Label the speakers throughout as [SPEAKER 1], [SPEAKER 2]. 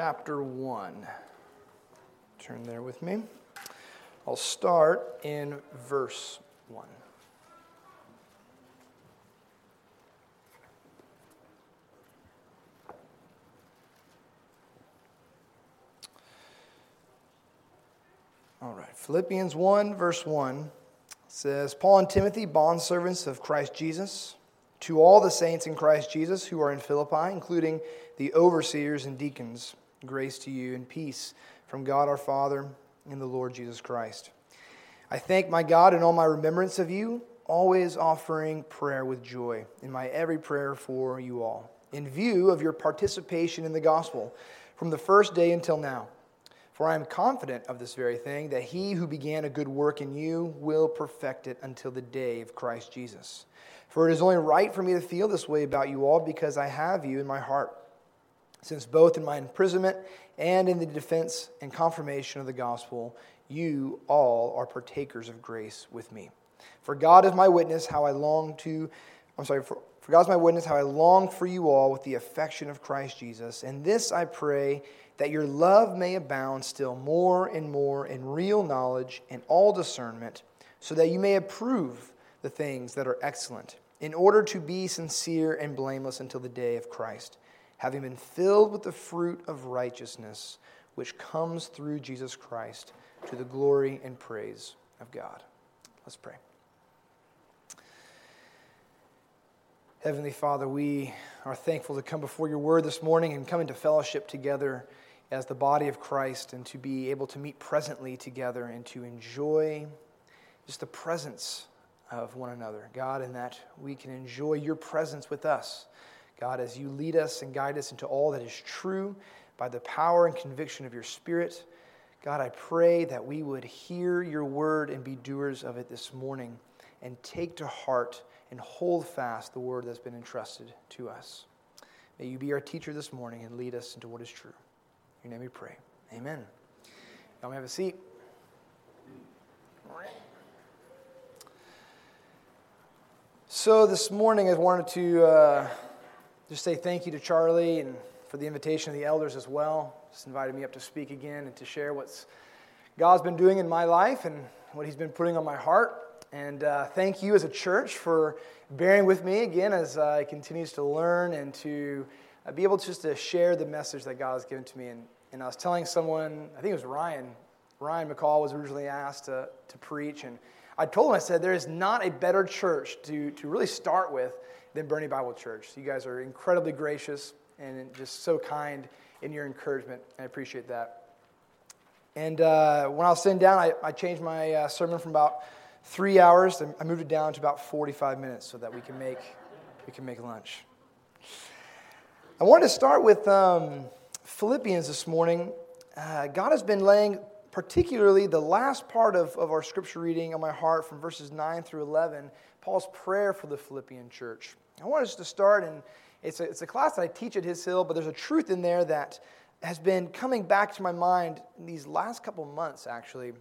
[SPEAKER 1] chapter 1. Turn there with me. I'll start in verse 1. All right, Philippians 1, verse 1 says Paul and Timothy, bondservants of Christ Jesus, to all the saints in Christ Jesus who are in Philippi, including the overseers and deacons, grace to you and peace from God our Father and the Lord Jesus Christ. I thank my God in all my remembrance of you, always offering prayer with joy in my every prayer for you all, in view of your participation in the gospel from the first day until now. For I am confident of this very thing, that he who began a good work in you will perfect it until the day of Christ Jesus. For it is only right for me to feel this way about you all because I have you in my heart, since both in my imprisonment and in the defense and confirmation of the gospel, you all are partakers of grace with me. For God is my witness how I long to, I'm sorry, for, for God is my witness how I long for you all with the affection of Christ Jesus. And this I pray that your love may abound still more and more in real knowledge and all discernment, so that you may approve the things that are excellent, in order to be sincere and blameless until the day of Christ, having been filled with the fruit of righteousness, which comes through Jesus Christ, to the glory and praise of God. Let's pray. Heavenly Father, we are thankful to come before your word this morning and come into fellowship together as the body of Christ and to be able to meet presently together and to enjoy just the presence of one another. God, in that we can enjoy your presence with us. God, as you lead us and guide us into all that is true by the power and conviction of your Spirit. God, I pray that we would hear your word and be doers of it this morning and take to heart and hold fast the word that's been entrusted to us. May you be our teacher this morning and lead us into what is true. In your name we pray. Amen. Y'all may have a seat. So this morning I wanted to uh, just say thank you to Charlie and for the invitation of the elders as well. Just invited me up to speak again and to share what's God's been doing in my life and what He's been putting on my heart. And uh, thank you as a church for bearing with me again as I continues to learn and to uh, be able to just to share the message that God has given to me. And, and I was telling someone, I think it was Ryan, Ryan McCall was originally asked to, to preach. And I told him, I said, there is not a better church to, to really start with than Boerne Bible Church. You guys are incredibly gracious and just so kind in your encouragement. I appreciate that. And uh, when I was sitting down, I, I changed my uh, sermon from about three hours. I moved it down to about 45 minutes so that we can make, we can make lunch. I wanted to start with um, Philippians this morning. Uh, God has been laying, particularly the last part of, of our scripture reading on my heart from verses 9 through 11, Paul's prayer for the Philippian church. I want us to start, and it's a, it's a class that I teach at His Hill, but there's a truth in there that has been coming back to my mind these last couple months, actually,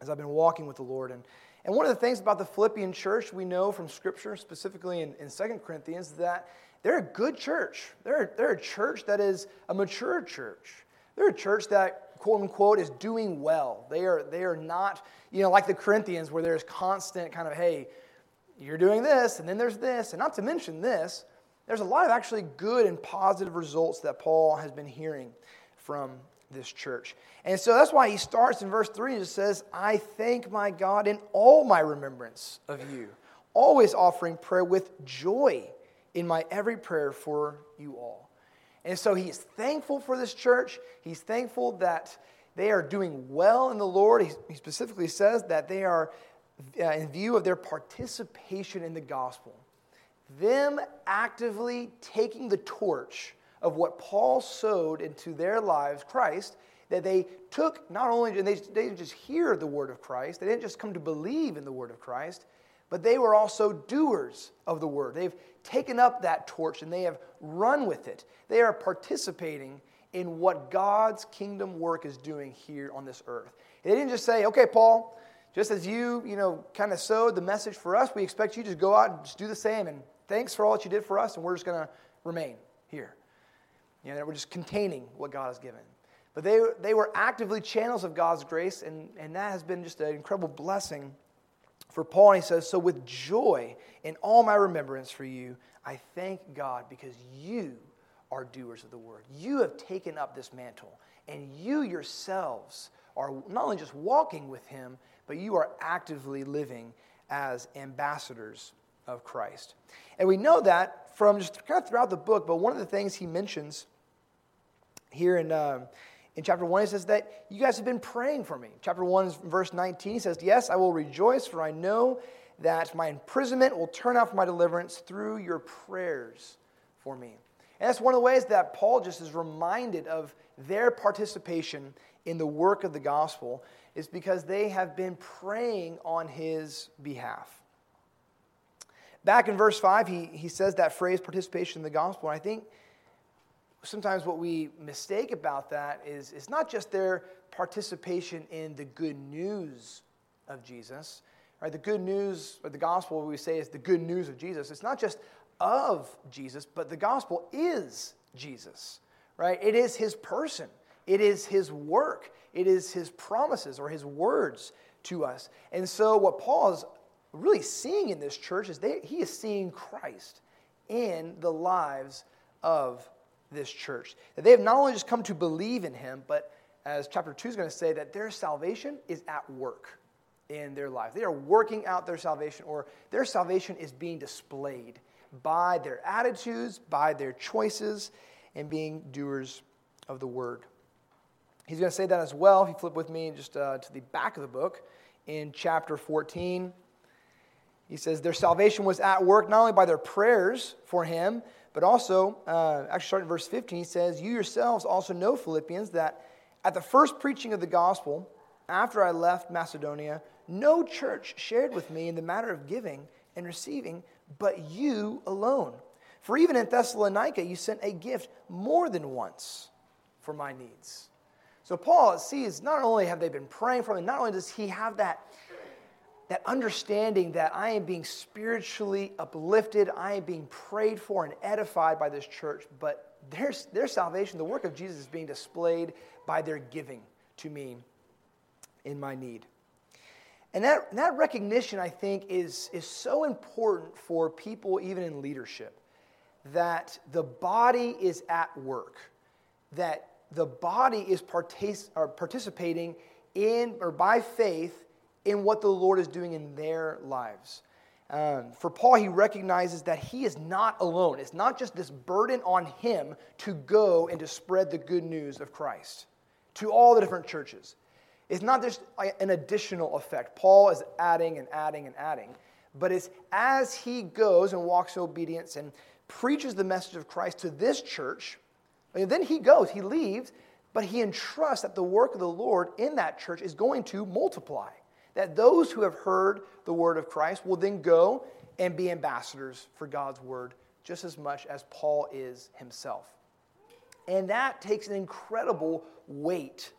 [SPEAKER 1] as I've been walking with the Lord. And, and one of the things about the Philippian church we know from Scripture, specifically in, in 2 Corinthians, is that they're a good church. They're, they're a church that is a mature church. They're a church that, quote unquote, is doing well. They are, they are not, you know, like the Corinthians, where there's constant kind of, hey, you're doing this, and then there's this, and not to mention this, there's a lot of actually good and positive results that Paul has been hearing from this church. And so that's why he starts in verse 3 and just says, I thank my God in all my remembrance of you, always offering prayer with joy in my every prayer for you all. And so he's thankful for this church. He's thankful that they are doing well in the Lord. He, specifically says that they are, uh, in view of their participation in the gospel, them actively taking the torch of what Paul sowed into their lives, Christ, that they took not only did they, they didn't just hear the word of Christ, they didn't just come to believe in the word of Christ, but they were also doers of the word. They've taken up that torch and they have run with it. They are participating in what God's kingdom work is doing here on this earth. They didn't just say, okay, Paul, just as you, you know, kind of sowed the message for us, we expect you to go out and just do the same. And thanks for all that you did for us, and we're just going to remain here. You know, we're just containing what God has given. But they, they were actively channels of God's grace, and, and that has been just an incredible blessing for Paul. And he says, So with joy in all my remembrance for you, I thank God because you are doers of the word. You have taken up this mantle, and you yourselves are not only just walking with him, but you are actively living as ambassadors of Christ. And we know that from just kind of throughout the book, but one of the things he mentions here in, uh, in chapter 1, he says that you guys have been praying for me. Chapter 1, verse 19, he says, Yes, I will rejoice, for I know that my imprisonment will turn out for my deliverance through your prayers for me. And that's one of the ways that Paul just is reminded of their participation in the work of the gospel, is because they have been praying on his behalf. Back in verse 5, he, he says that phrase, participation in the gospel. And I think sometimes what we mistake about that is it's not just their participation in the good news of Jesus. Right? The good news, or the gospel, we say is the good news of Jesus. It's not just of Jesus, but the gospel is Jesus. Right? It is his person. It is his work. It is his promises or his words to us. And so what Paul is really seeing in this church is they, he is seeing Christ in the lives of this church. That they have not only just come to believe in him, but as chapter 2 is going to say, that their salvation is at work in their life. They are working out their salvation, or their salvation is being displayed by their attitudes, by their choices, and being doers of the word. He's going to say that as well. If you flip with me just uh, to the back of the book in chapter 14. He says, Their salvation was at work not only by their prayers for him, but also, uh, actually, starting in verse 15, he says, You yourselves also know, Philippians, that at the first preaching of the gospel, after I left Macedonia, no church shared with me in the matter of giving and receiving, but you alone. For even in Thessalonica, you sent a gift more than once for my needs. So Paul sees not only have they been praying for him, not only does he have that that understanding that I am being spiritually uplifted, I am being prayed for and edified by this church, but their, their salvation, the work of Jesus, is being displayed by their giving to me in my need. And that, that recognition, I think, is, is so important for people, even in leadership, that the body is at work, that the body is partic- participating in or by faith in what the Lord is doing in their lives. Um, for Paul, he recognizes that he is not alone. It's not just this burden on him to go and to spread the good news of Christ to all the different churches. It's not just an additional effect. Paul is adding and adding and adding. But it's as he goes and walks in obedience and preaches the message of Christ to this church, and then he goes, he leaves, but he entrusts that the work of the Lord in that church is going to multiply that those who have heard the word of Christ will then go and be ambassadors for God's word just as much as Paul is himself. And that takes an incredible weight,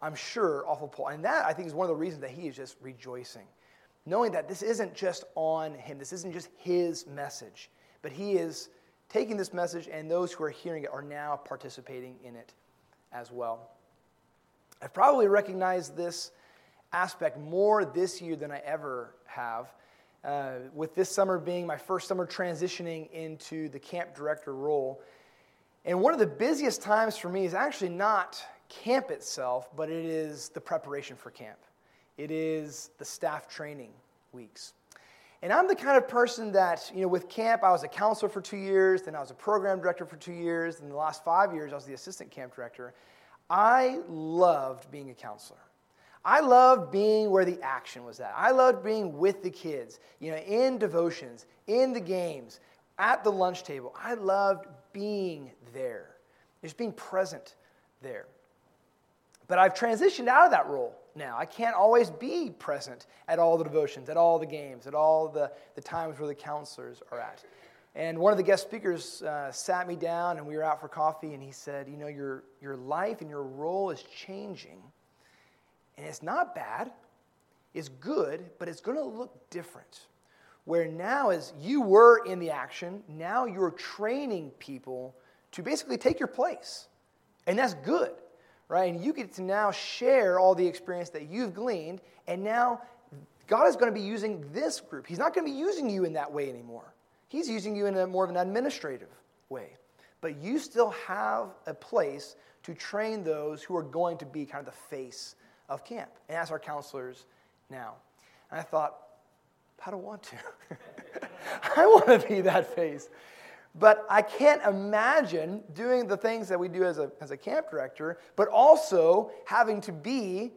[SPEAKER 1] I'm sure, off of Paul. And that, I think, is one of the reasons that he is just rejoicing. Knowing that this isn't just on him, this isn't just his message, but he is taking this message, and those who are hearing it are now participating in it as well. I've probably recognized this aspect more this year than I ever have. Uh, with this summer being my first summer transitioning into the camp director role. And one of the busiest times for me is actually not camp itself, but it is the preparation for camp. It is the staff training weeks. And I'm the kind of person that, you know, with camp, I was a counselor for two years, then I was a program director for two years, and the last five years, I was the assistant camp director. I loved being a counselor. I loved being where the action was at. I loved being with the kids, you know, in devotions, in the games, at the lunch table. I loved being there, just being present there. But I've transitioned out of that role now. I can't always be present at all the devotions, at all the games, at all the, the times where the counselors are at. And one of the guest speakers uh, sat me down and we were out for coffee, and he said, You know, your, your life and your role is changing and it's not bad, it's good, but it's going to look different. Where now, as you were in the action, now you're training people to basically take your place. And that's good, right? And you get to now share all the experience that you've gleaned, and now God is going to be using this group. He's not going to be using you in that way anymore. He's using you in a more of an administrative way. But you still have a place to train those who are going to be kind of the face of camp. And as our counselors now. And I thought, I don't want to. I want to be that face. But I can't imagine doing the things that we do as a, as a camp director, but also having to be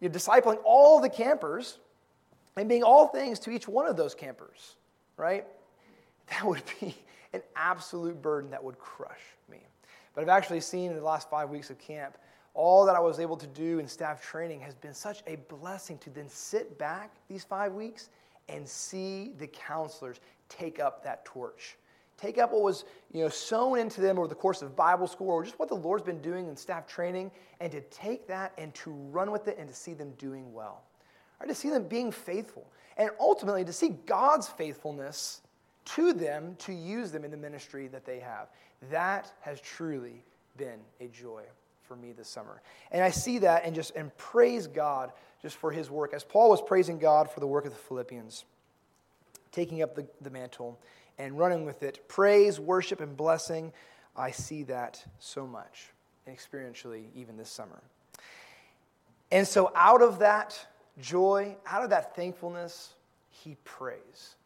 [SPEAKER 1] you discipling all the campers and being all things to each one of those campers, right? That would be an absolute burden that would crush me. But I've actually seen in the last five weeks of camp, all that I was able to do in staff training has been such a blessing to then sit back these five weeks and see the counselors take up that torch. Take up what was you know, sown into them over the course of Bible school or just what the Lord's been doing in staff training, and to take that and to run with it and to see them doing well. Or to see them being faithful. And ultimately, to see God's faithfulness to them to use them in the ministry that they have. That has truly been a joy for me this summer. And I see that and just and praise God just for his work. As Paul was praising God for the work of the Philippians, taking up the, the mantle and running with it, praise, worship, and blessing, I see that so much, experientially even this summer. And so out of that joy, out of that thankfulness, he prays.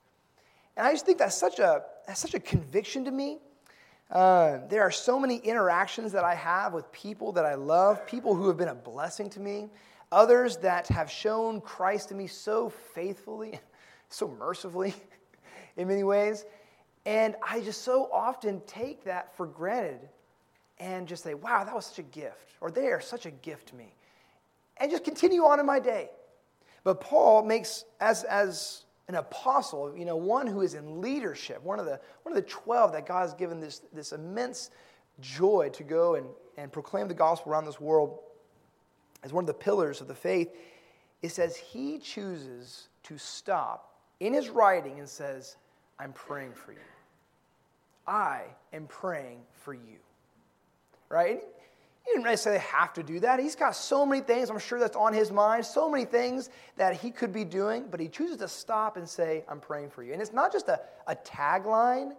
[SPEAKER 1] And I just think that's such a, that's such a conviction to me uh, there are so many interactions that I have with people that I love, people who have been a blessing to me, others that have shown Christ to me so faithfully, so mercifully in many ways. And I just so often take that for granted and just say, wow, that was such a gift, or they are such a gift to me, and just continue on in my day. But Paul makes, as, as an apostle, you know, one who is in leadership, one of the, one of the 12 that God has given this, this immense joy to go and, and proclaim the gospel around this world as one of the pillars of the faith, it says he chooses to stop in his writing and says, I'm praying for you. I am praying for you. Right? He didn't necessarily have to do that. He's got so many things, I'm sure that's on his mind, so many things that he could be doing, but he chooses to stop and say, I'm praying for you. And it's not just a, a tagline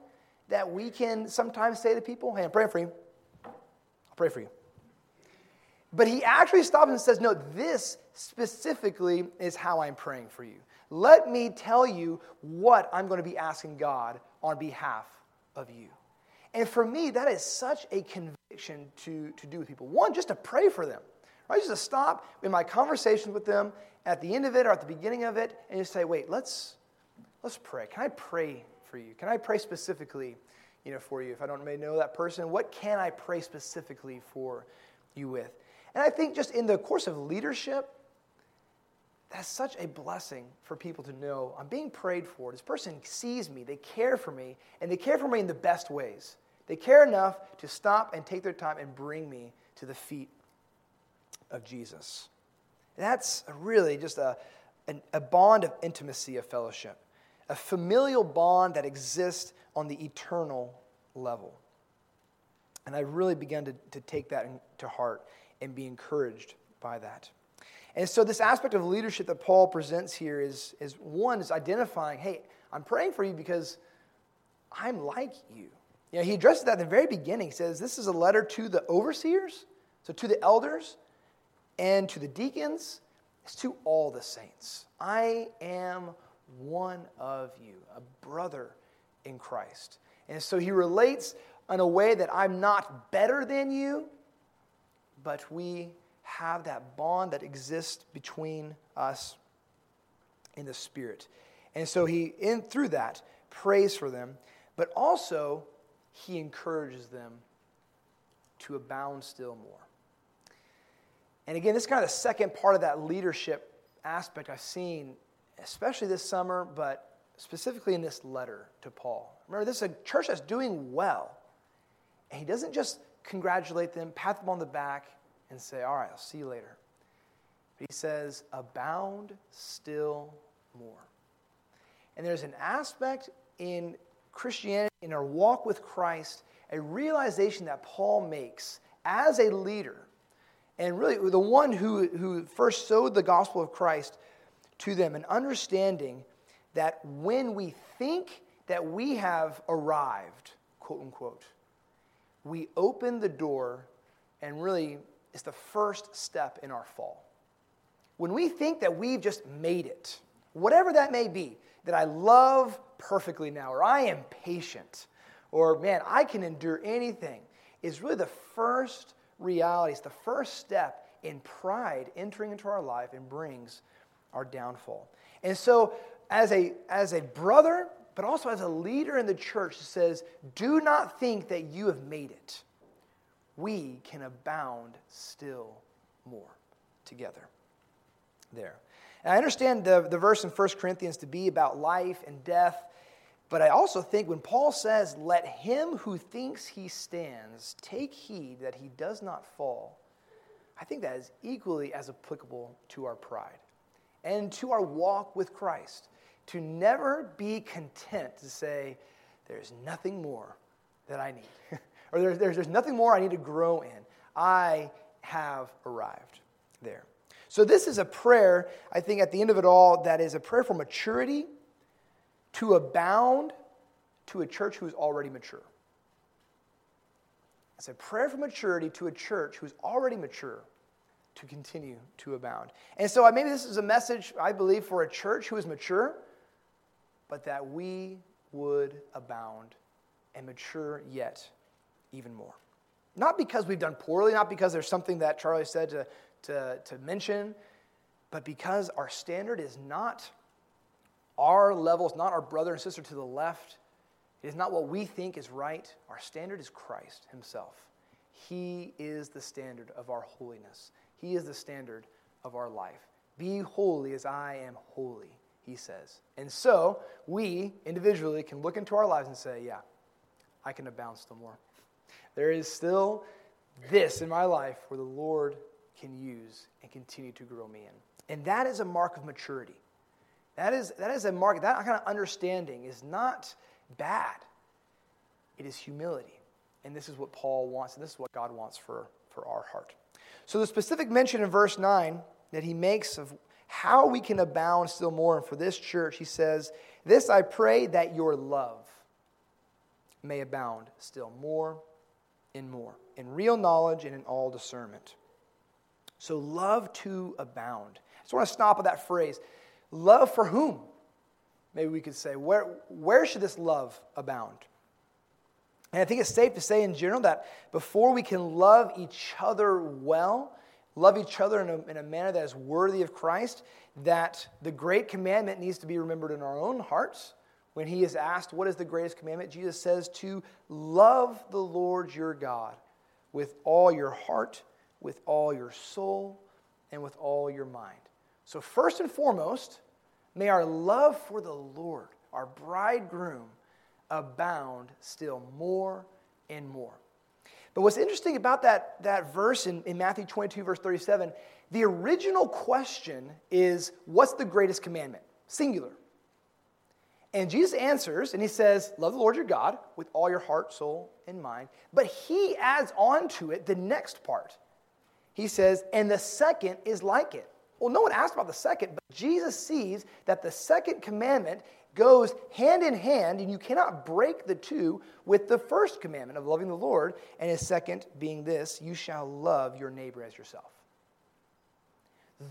[SPEAKER 1] that we can sometimes say to people, hey, I'm praying for you. I'll pray for you. But he actually stops and says, no, this specifically is how I'm praying for you. Let me tell you what I'm going to be asking God on behalf of you. And for me, that is such a conviction to, to do with people. One, just to pray for them, right? Just to stop in my conversations with them at the end of it or at the beginning of it and just say, wait, let's, let's pray. Can I pray for you? Can I pray specifically you know, for you? If I don't know that person, what can I pray specifically for you with? And I think just in the course of leadership, that's such a blessing for people to know I'm being prayed for. This person sees me, they care for me, and they care for me in the best ways. They care enough to stop and take their time and bring me to the feet of Jesus. That's really just a, a, bond of intimacy, of fellowship, a familial bond that exists on the eternal level. And I really began to, to take that to heart and be encouraged by that. And so, this aspect of leadership that Paul presents here is, is one, is identifying, hey, I'm praying for you because I'm like you. You know, he addresses that in the very beginning. He says, This is a letter to the overseers, so to the elders and to the deacons, it's to all the saints. I am one of you, a brother in Christ. And so he relates in a way that I'm not better than you, but we have that bond that exists between us in the Spirit. And so he, in through that, prays for them, but also he encourages them to abound still more. And again, this is kind of the second part of that leadership aspect I've seen, especially this summer, but specifically in this letter to Paul. Remember, this is a church that's doing well. And he doesn't just congratulate them, pat them on the back, and say, All right, I'll see you later. But he says, Abound still more. And there's an aspect in Christianity, in our walk with Christ, a realization that Paul makes as a leader, and really the one who, who first sowed the gospel of Christ to them, an understanding that when we think that we have arrived, quote unquote, we open the door and really it's the first step in our fall. When we think that we've just made it, whatever that may be, that I love perfectly now, or I am patient, or man, I can endure anything, is really the first reality. It's the first step in pride entering into our life and brings our downfall. And so, as a, as a brother, but also as a leader in the church, says, do not think that you have made it. We can abound still more together. There. And I understand the, the verse in 1 Corinthians to be about life and death, but I also think when Paul says, Let him who thinks he stands take heed that he does not fall, I think that is equally as applicable to our pride and to our walk with Christ. To never be content to say, There's nothing more that I need, or there's, there's, there's nothing more I need to grow in. I have arrived there. So, this is a prayer, I think, at the end of it all, that is a prayer for maturity, to abound to a church who is already mature. It's a prayer for maturity to a church who's already mature to continue to abound. And so, maybe this is a message, I believe, for a church who is mature, but that we would abound and mature yet even more. Not because we've done poorly, not because there's something that Charlie said to, to, to mention, but because our standard is not our level, it's not our brother and sister to the left. It is not what we think is right. Our standard is Christ Himself. He is the standard of our holiness, He is the standard of our life. Be holy as I am holy, He says. And so we individually can look into our lives and say, yeah, I can abound still more. There is still this in my life where the Lord can use and continue to grow me in. And that is a mark of maturity. That is, that is a mark, that kind of understanding is not bad. It is humility. And this is what Paul wants, and this is what God wants for, for our heart. So, the specific mention in verse 9 that he makes of how we can abound still more, and for this church, he says, This I pray that your love may abound still more and more, in real knowledge and in all discernment so love to abound. I just want to stop at that phrase. Love for whom? Maybe we could say, where, where should this love abound? And I think it's safe to say in general that before we can love each other well, love each other in a, in a manner that is worthy of Christ, that the great commandment needs to be remembered in our own hearts. When he is asked, What is the greatest commandment? Jesus says to love the Lord your God with all your heart with all your soul and with all your mind. So, first and foremost, may our love for the Lord, our bridegroom, abound still more and more. But what's interesting about that, that verse in, in Matthew 22, verse 37, the original question is what's the greatest commandment? Singular. And Jesus answers, and he says, Love the Lord your God with all your heart, soul, and mind. But he adds on to it the next part he says, and the second is like it. Well, no one asked about the second, but Jesus sees that the second commandment goes hand in hand, and you cannot break the two with the first commandment of loving the Lord, and his second being this you shall love your neighbor as yourself.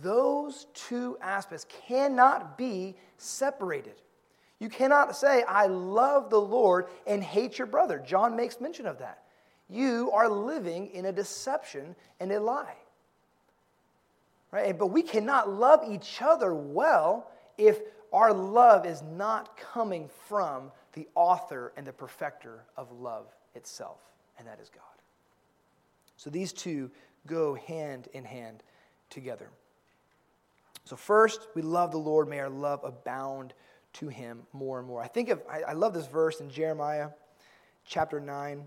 [SPEAKER 1] Those two aspects cannot be separated. You cannot say, I love the Lord and hate your brother. John makes mention of that you are living in a deception and a lie. Right? But we cannot love each other well if our love is not coming from the author and the perfecter of love itself, and that is God. So these two go hand in hand together. So, first, we love the Lord. May our love abound to him more and more. I think of, I, I love this verse in Jeremiah chapter 9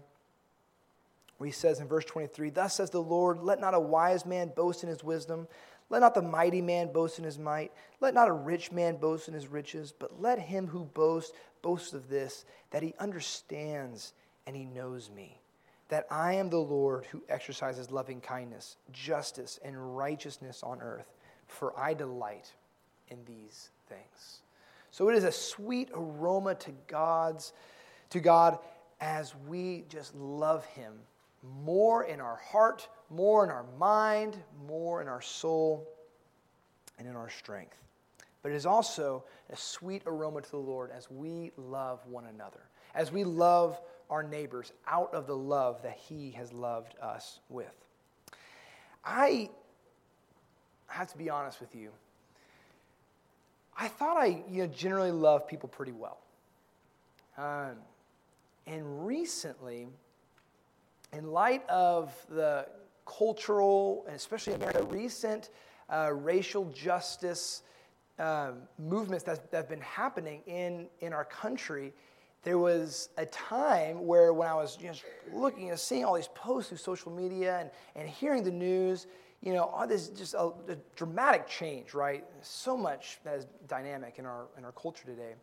[SPEAKER 1] where he says in verse 23 Thus says the Lord, let not a wise man boast in his wisdom, let not the mighty man boast in his might, let not a rich man boast in his riches, but let him who boasts boast of this, that he understands and he knows me, that I am the Lord who exercises loving kindness, justice, and righteousness on earth, for I delight in these things. So it is a sweet aroma to God's to God as we just love him more in our heart, more in our mind, more in our soul, and in our strength. But it is also a sweet aroma to the Lord as we love one another, as we love our neighbors out of the love that He has loved us with. I have to be honest with you. I thought I you know, generally love people pretty well. Um, and recently, in light of the cultural, and especially America, recent uh, racial justice um, movements that, have been happening in, in our country, there was a time where when I was just looking and seeing all these posts through social media and, and hearing the news, you know, all this just a, a dramatic change, right? So much that is dynamic in our, in our culture today.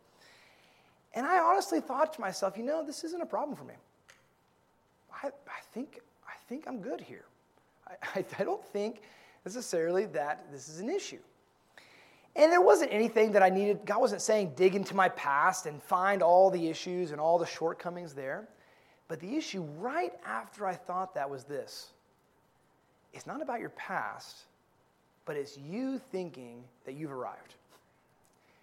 [SPEAKER 1] And I honestly thought to myself, you know, this isn't a problem for me. I, I, think, I think I'm good here. I, I, don't think necessarily that this is an issue. And there wasn't anything that I needed. God wasn't saying dig into my past and find all the issues and all the shortcomings there. But the issue right after I thought that was this it's not about your past, but it's you thinking that you've arrived.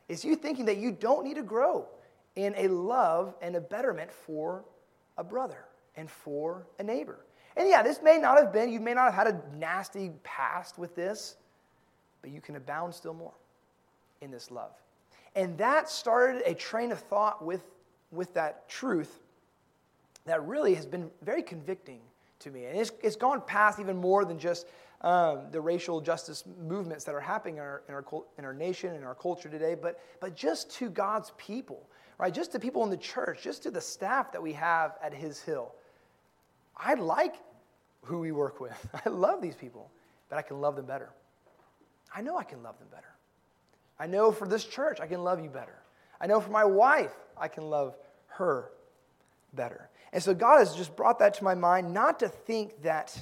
[SPEAKER 1] It's you thinking that you don't need to grow in a love and a betterment for a brother and for a neighbor. And yeah, this may not have been, you may not have had a nasty past with this, but you can abound still more in this love. And that started a train of thought with, with that truth that really has been very convicting to me. And it's, it's gone past even more than just um, the racial justice movements that are happening in our, in our, in our nation, in our culture today, but, but just to God's people, right? Just to people in the church, just to the staff that we have at His Hill. I like who we work with. I love these people, but I can love them better. I know I can love them better. I know for this church, I can love you better. I know for my wife, I can love her better. And so God has just brought that to my mind, not to think that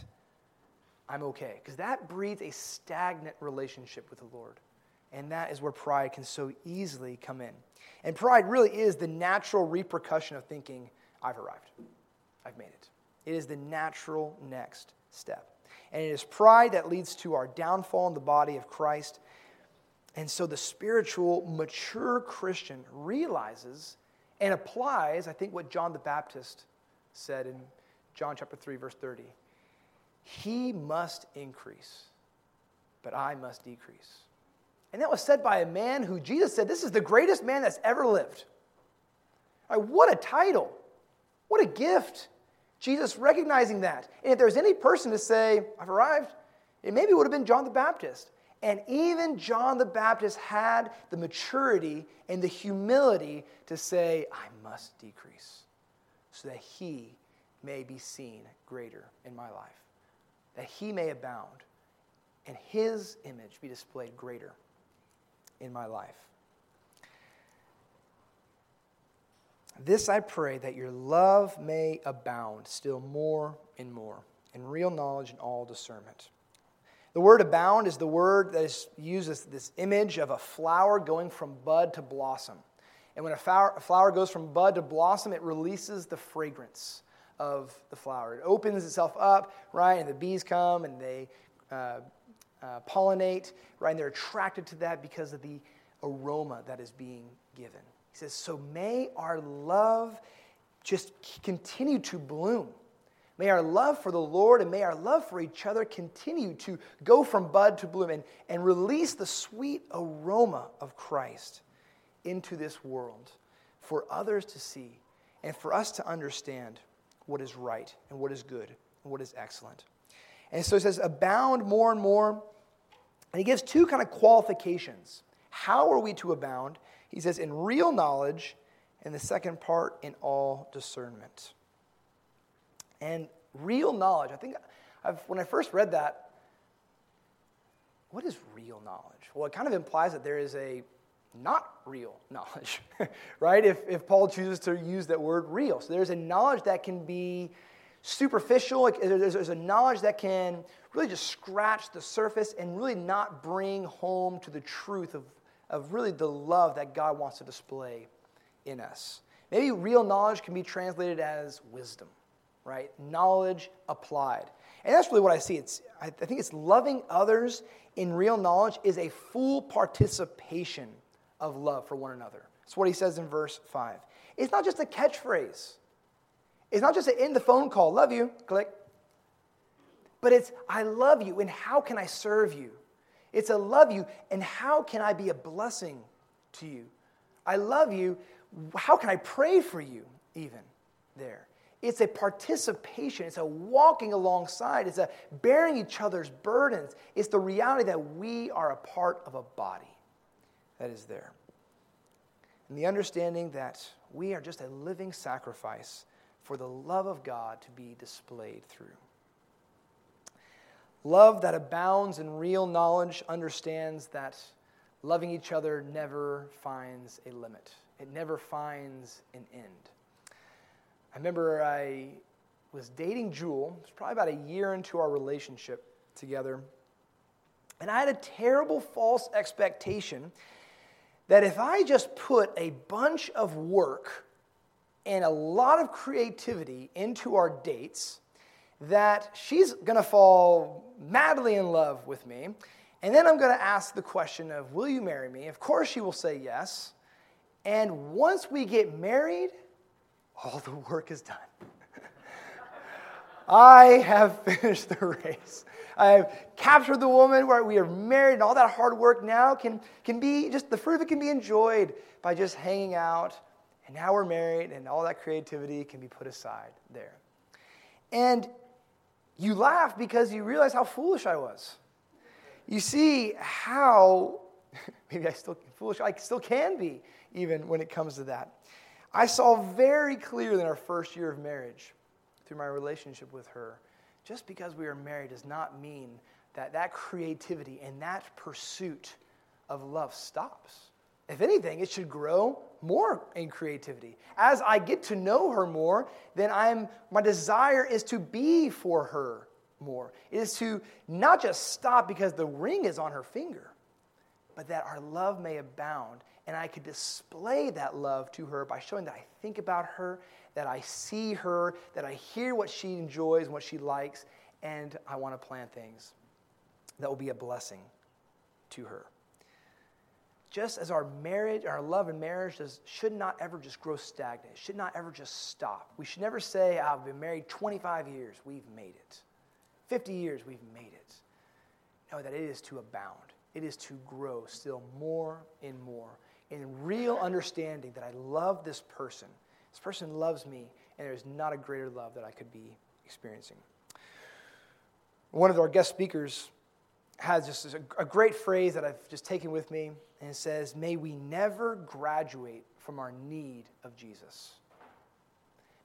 [SPEAKER 1] I'm okay, because that breeds a stagnant relationship with the Lord. And that is where pride can so easily come in. And pride really is the natural repercussion of thinking, I've arrived, I've made it. It is the natural next step. And it is pride that leads to our downfall in the body of Christ and so the spiritual, mature Christian realizes and applies, I think, what John the Baptist said in John chapter 3, verse 30. He must increase, but I must decrease. And that was said by a man who Jesus said, This is the greatest man that's ever lived. Right, what a title! What a gift! Jesus recognizing that. And if there's any person to say, I've arrived, it maybe would have been John the Baptist. And even John the Baptist had the maturity and the humility to say, I must decrease so that he may be seen greater in my life, that he may abound and his image be displayed greater in my life. This I pray that your love may abound still more and more in real knowledge and all discernment the word abound is the word that is used as this image of a flower going from bud to blossom. And when a flower, goes from bud to blossom, it releases the fragrance of the flower. It opens itself up, right? And the bees come and they uh, uh, pollinate, right? And they're attracted to that because of the aroma that is being given. He says, So may our love just continue to bloom May our love for the Lord and may our love for each other continue to go from bud to bloom and, and release the sweet aroma of Christ into this world for others to see and for us to understand what is right and what is good and what is excellent. And so it says, abound more and more. And he gives two kind of qualifications. How are we to abound? He says, in real knowledge, and the second part, in all discernment. And real knowledge, I think I've, when I first read that, what is real knowledge? Well, it kind of implies that there is a not real knowledge, right? If, if Paul chooses to use that word real. So there's a knowledge that can be superficial. Like there's, there's a knowledge that can really just scratch the surface and really not bring home to the truth of, of really the love that God wants to display in us. Maybe real knowledge can be translated as wisdom, right? Knowledge applied. And that's really what I see. It's, I think it's loving others in real knowledge is a full participation of love for one another. That's what he says in verse 5. It's not just a catchphrase, it's not just an end the phone call, love you, click. But it's, I love you, and how can I serve you? It's a love you, and how can I be a blessing to you? I love you, how can I pray for you, even there? It's a participation. It's a walking alongside. It's a bearing each other's burdens. It's the reality that we are a part of a body that is there. And the understanding that we are just a living sacrifice for the love of God to be displayed through. Love that abounds in real knowledge understands that loving each other never finds a limit, it never finds an end. I remember I was dating Jewel, it was probably about a year into our relationship together, and I had a terrible false expectation that if I just put a bunch of work and a lot of creativity into our dates, that she's going to fall madly in love with me. And then I'm going to ask the question of, Will you marry me? Of course, she will say yes. And once we get married, all the work is done. I have finished the race. I have captured the woman where we are married, and all that hard work now can, can be just the fruit of it can be enjoyed by just hanging out. And now we're married, and all that creativity can be put aside there. And you laugh because you realize how foolish I was. You see how, maybe I still foolish, I still can be, even when it comes to that. I saw very clearly in our first year of marriage, through my relationship with her, just because we are married does not mean that that creativity and that pursuit of love stops. If anything, it should grow more in creativity. As I get to know her more, then I'm my desire is to be for her more. It is to not just stop because the ring is on her finger, but that our love may abound and I could display that love to her by showing that I think about her, that I see her, that I hear what she enjoys and what she likes, and I want to plan things that will be a blessing to her. Just as our marriage, our love and marriage does, should not ever just grow stagnant, should not ever just stop. We should never say, ah, I've been married 25 years, we've made it. 50 years, we've made it. No, that it is to abound. It is to grow still more and more in real understanding that I love this person. This person loves me, and there's not a greater love that I could be experiencing. One of our guest speakers has just a, great phrase that I've just taken with me, and it says, May we never graduate from our need of Jesus.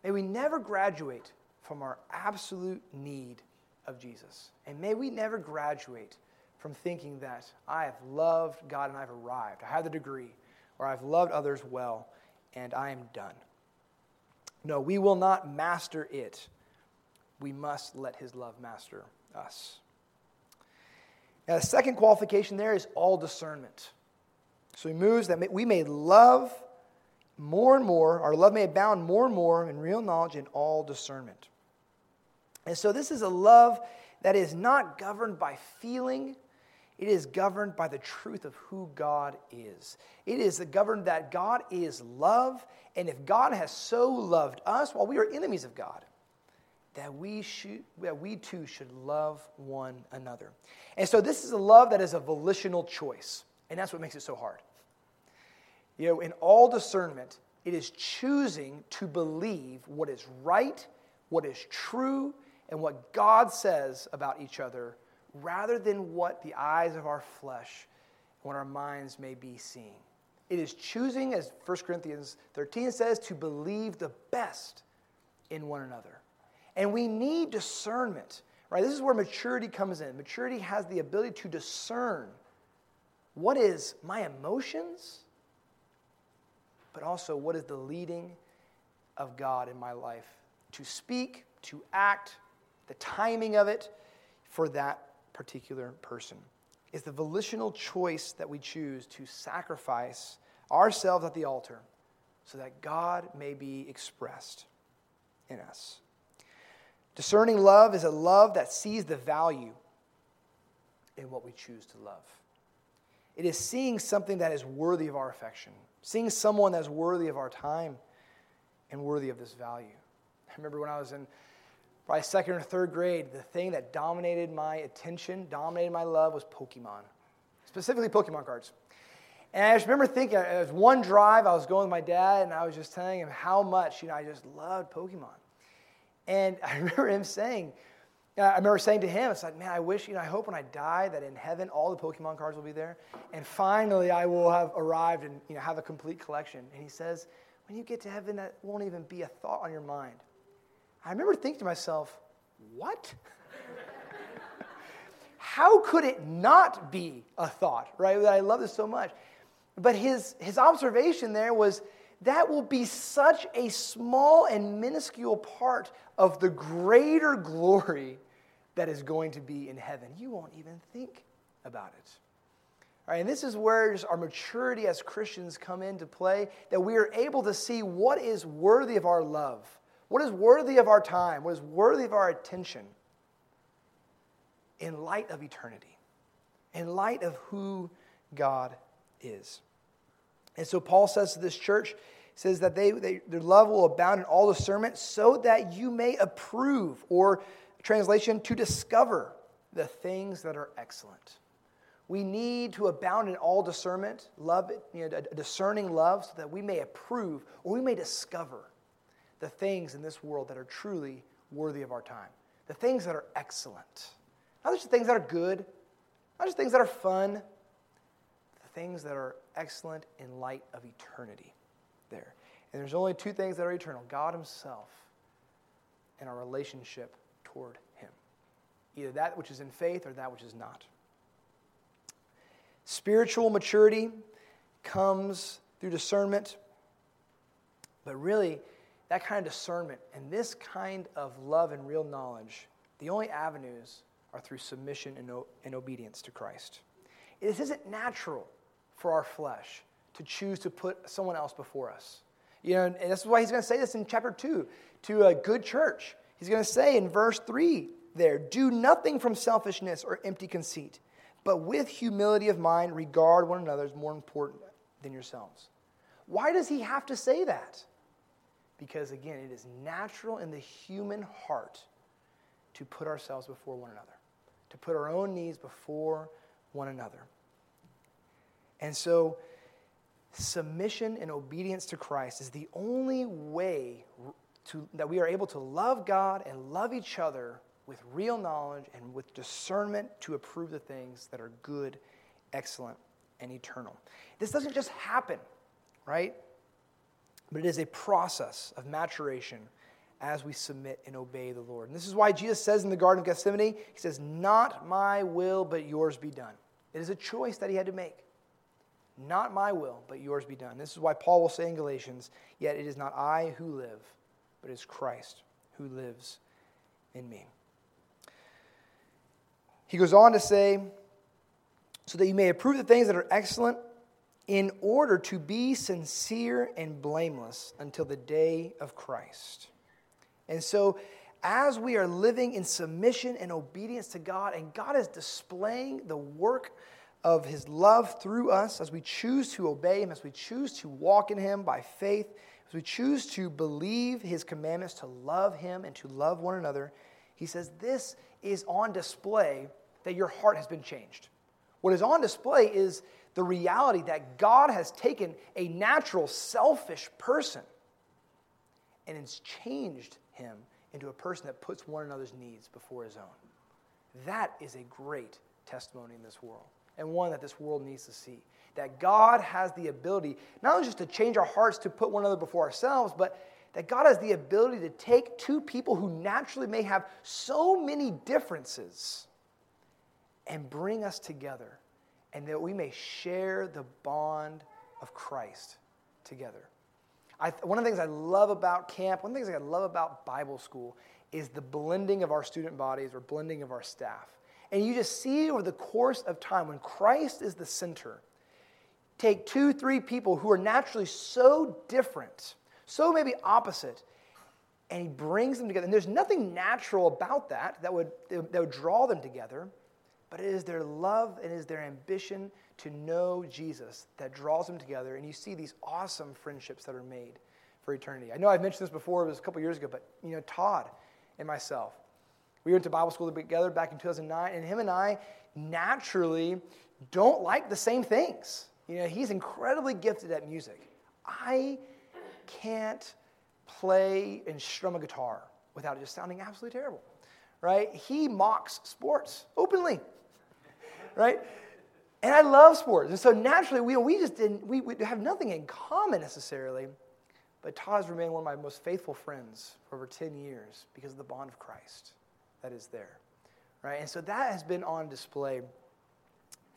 [SPEAKER 1] May we never graduate from our absolute need of Jesus. And may we never graduate from thinking that I have loved God and I've arrived. I have the degree or I've loved others well, and I am done. No, we will not master it. We must let His love master us. Now, the second qualification there is all discernment. So he moves that we may love more and more, our love may abound more and more in real knowledge and all discernment. And so this is a love that is not governed by feeling it is governed by the truth of who God is. It is governed that God is love, and if God has so loved us while we are enemies of God, that we, should, that we too should love one another. And so this is a love that is a volitional choice, and that's what makes it so hard. You know, in all discernment, it is choosing to believe what is right, what is true, and what God says about each other rather than what the eyes of our flesh and what our minds may be seeing. It is choosing, as 1 Corinthians 13 says, to believe the best in one another. And we need discernment, right? This is where maturity comes in. Maturity has the ability to discern what is my emotions, but also what is the leading of God in my life to speak to act, the timing of it for that particular person. Is the volitional choice that we choose to sacrifice ourselves at the altar so that God may be expressed in us. Discerning love is a love that sees the value in what we choose to love. It is seeing something that is worthy of our affection, seeing someone that's worthy of our time and worthy of this value. I remember when I was in probably second or third grade, the thing that dominated my attention, dominated my love was Pokemon, specifically Pokemon cards. And I just remember thinking, it was one drive, I was going with my dad, and I was just telling him how much, you know, I just loved Pokemon. And I remember him saying, uh, I remember saying to him, it's like, man, I wish, you know, I hope when I die that in heaven all the Pokemon cards will be there. And finally I will have arrived and, you know, have a complete collection. And he says, when you get to heaven, that won't even be a thought on your mind. I remember thinking to myself, what? How could it not be a thought, right? I love this so much. But his, his observation there was that will be such a small and minuscule part of the greater glory that is going to be in heaven. You won't even think about it. All right, and this is where our maturity as Christians come into play, that we are able to see what is worthy of our love, what is worthy of our time, what is worthy of our attention in light of eternity, in light of who God is. And so Paul says to this church, says that they, they, their love will abound in all discernment so that you may approve, or translation, to discover the things that are excellent. We need to abound in all discernment, love, you know, a discerning love, so that we may approve or we may discover the things in this world that are truly worthy of our time, the things that are excellent. Not just things that are good, not just things that are fun, the things that are excellent in light of eternity there. And there's only two things that are eternal God Himself and our relationship toward Him. Either that which is in faith or that which is not. Spiritual maturity comes through discernment, but really, that kind of discernment and this kind of love and real knowledge, the only avenues are through submission and, and obedience to Christ. This isn't natural for our flesh to choose to put someone else before us. You know, and this is why he's going to say this in chapter 2 to a good church. He's going to say in verse 3 there, do nothing from selfishness or empty conceit, but with humility of mind regard one another as more important than yourselves. Why does he have to say that? Because again, it is natural in the human heart to put ourselves before one another, to put our own needs before one another. And so, submission and obedience to Christ is the only way to, that we are able to love God and love each other with real knowledge and with discernment to approve the things that are good, excellent, and eternal. This doesn't just happen, right? But it is a process of maturation as we submit and obey the Lord. And this is why Jesus says in the Garden of Gethsemane, He says, Not my will, but yours be done. It is a choice that He had to make. Not my will, but yours be done. This is why Paul will say in Galatians, Yet it is not I who live, but it is Christ who lives in me. He goes on to say, So that you may approve the things that are excellent, in order to be sincere and blameless until the day of Christ. And so, as we are living in submission and obedience to God, and God is displaying the work of his love through us as we choose to obey him, as we choose to walk in him by faith, as we choose to believe his commandments, to love him and to love one another, he says this is on display that your heart has been changed. What is on display is the reality that God has taken a natural, selfish person and has changed him into a person that puts one another's needs before his own. That is a great testimony in this world and one that this world needs to see. That God has the ability not only just to change our hearts to put one another before ourselves, but that God has the ability to take two people who naturally may have so many differences and bring us together, and that we may share the bond of Christ together. I, one of the things I love about camp, one of the things I love about Bible school, is the blending of our student bodies or blending of our staff. And you just see over the course of time, when Christ is the center, take two, three people who are naturally so different, so maybe opposite, and he brings them together. And there's nothing natural about that that would, that would draw them together, but it is their love and it is their ambition to know Jesus that draws them together. And you see these awesome friendships that are made for eternity. I know I've mentioned this before, it was a couple years ago, but you know, Todd and myself, we went to Bible school together back in 2009, and him and I naturally don't like the same things. You know, he's incredibly gifted at music. I can't play and strum a guitar without it just sounding absolutely terrible, right? He mocks sports openly, right? And I love sports. And so naturally, we, we just didn't, we, we have nothing in common necessarily, but Todd has remained one of my most faithful friends for over 10 years because of the bond of Christ that is there, right? And so that has been on display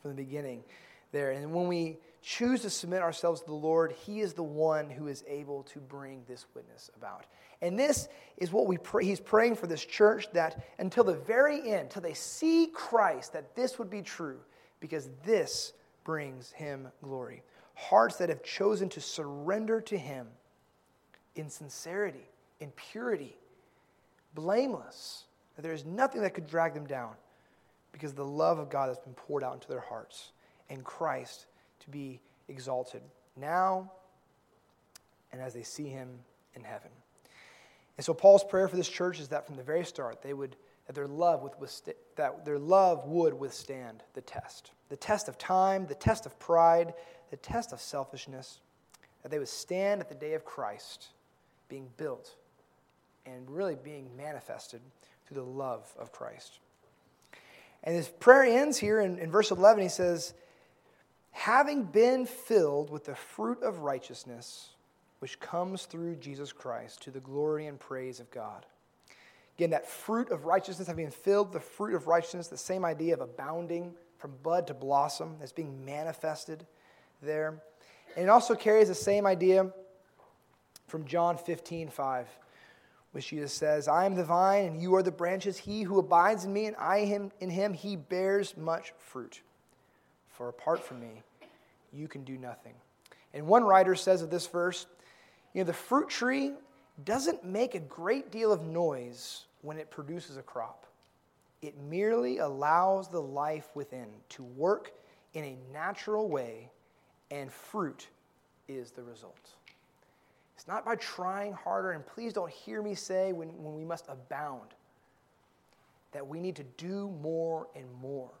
[SPEAKER 1] from the beginning there. And when we choose to submit ourselves to the Lord, He is the one who is able to bring this witness about. And this is what we pray. He's praying for this church that until the very end, till they see Christ, that this would be true, because this brings Him glory. Hearts that have chosen to surrender to Him in sincerity, in purity, blameless. That there is nothing that could drag them down because the love of God has been poured out into their hearts and Christ to be exalted now and as they see him in heaven. And so Paul's prayer for this church is that from the very start they would that their love would withstand, that their love would withstand the test. The test of time, the test of pride, the test of selfishness, that they would stand at the day of Christ being built and really being manifested through the love of Christ. And his prayer ends here in, in verse 11. He says, having been filled with the fruit of righteousness which comes through Jesus Christ to the glory and praise of God. Again, that fruit of righteousness, having been filled, the fruit of righteousness, the same idea of abounding from bud to blossom that's being manifested there. And it also carries the same idea from John 15, 5, which Jesus says, I am the vine and you are the branches. He who abides in me and I him in him, he bears much fruit. For apart from me, you can do nothing. And one writer says of this verse, you know, the fruit tree doesn't make a great deal of noise when it produces a crop. It merely allows the life within to work in a natural way, and fruit is the result. It's not by trying harder, and please don't hear me say when, when we must abound that we need to do more and more.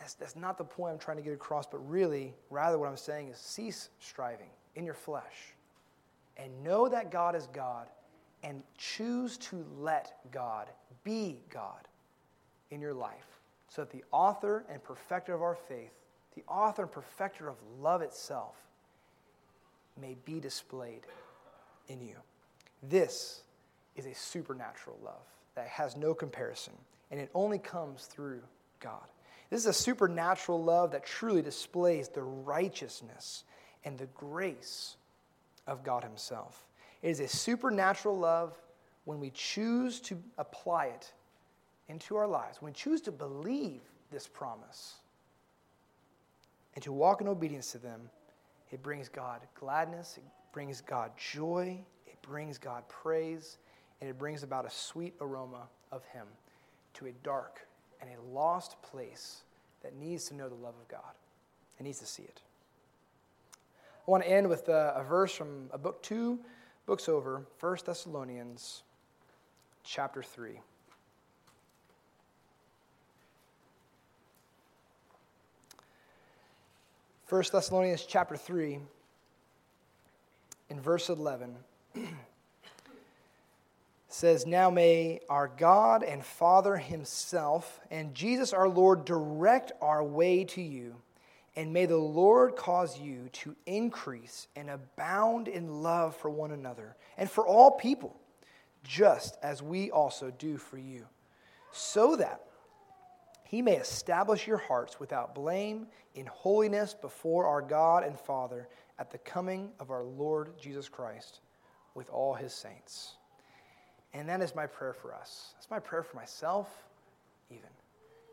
[SPEAKER 1] That's, that's not the point I'm trying to get across, but really, rather, what I'm saying is cease striving in your flesh and know that God is God and choose to let God be God in your life so that the author and perfecter of our faith, the author and perfecter of love itself, may be displayed in you. This is a supernatural love that has no comparison, and it only comes through God. This is a supernatural love that truly displays the righteousness and the grace of God Himself. It is a supernatural love when we choose to apply it into our lives, when we choose to believe this promise and to walk in obedience to them. It brings God gladness, it brings God joy, it brings God praise, and it brings about a sweet aroma of Him to a dark and a lost place that needs to know the love of God and needs to see it. I want to end with a, a verse from a book two books over, 1 Thessalonians chapter 3. First Thessalonians chapter 3 in verse 11 says, Now may our God and Father Himself and Jesus our Lord direct our way to you, and may the Lord cause you to increase and abound in love for one another and for all people, just as we also do for you, so that He may establish your hearts without blame in holiness before our God and Father at the coming of our Lord Jesus Christ with all His saints. And that is my prayer for us. That's my prayer for myself, even,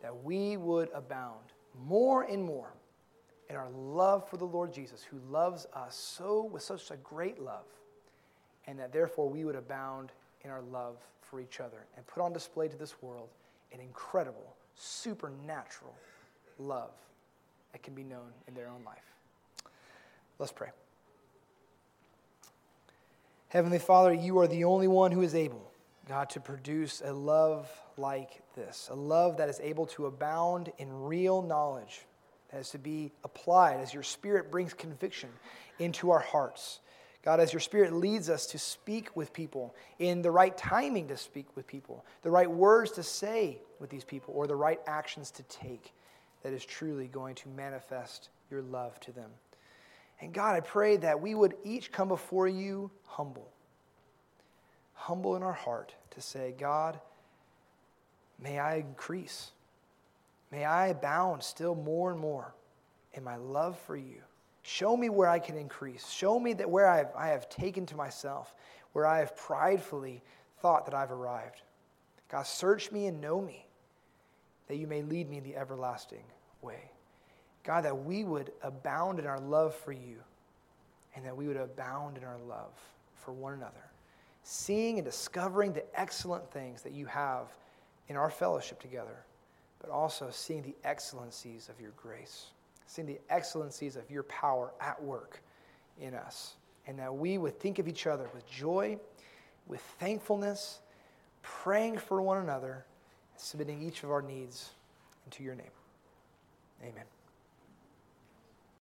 [SPEAKER 1] that we would abound more and more in our love for the Lord Jesus, who loves us so with such a great love, and that therefore we would abound in our love for each other and put on display to this world an incredible, supernatural love that can be known in their own life. Let's pray. Heavenly Father, you are the only one who is able, God, to produce a love like this, a love that is able to abound in real knowledge, that is to be applied as your Spirit brings conviction into our hearts. God, as your Spirit leads us to speak with people in the right timing to speak with people, the right words to say with these people, or the right actions to take that is truly going to manifest your love to them. And God, I pray that we would each come before you humble, humble in our heart to say, God, may I increase. May I abound still more and more in my love for you. Show me where I can increase. Show me that where I've, I have taken to myself, where I have pridefully thought that I've arrived. God, search me and know me, that you may lead me in the everlasting way. God, that we would abound in our love for you and that we would abound in our love for one another, seeing and discovering the excellent things that you have in our fellowship together, but also seeing the excellencies of your grace seeing the excellencies of your power at work in us. And that we would think of each other with joy, with thankfulness, praying for one another, submitting each of our needs into your name. Amen.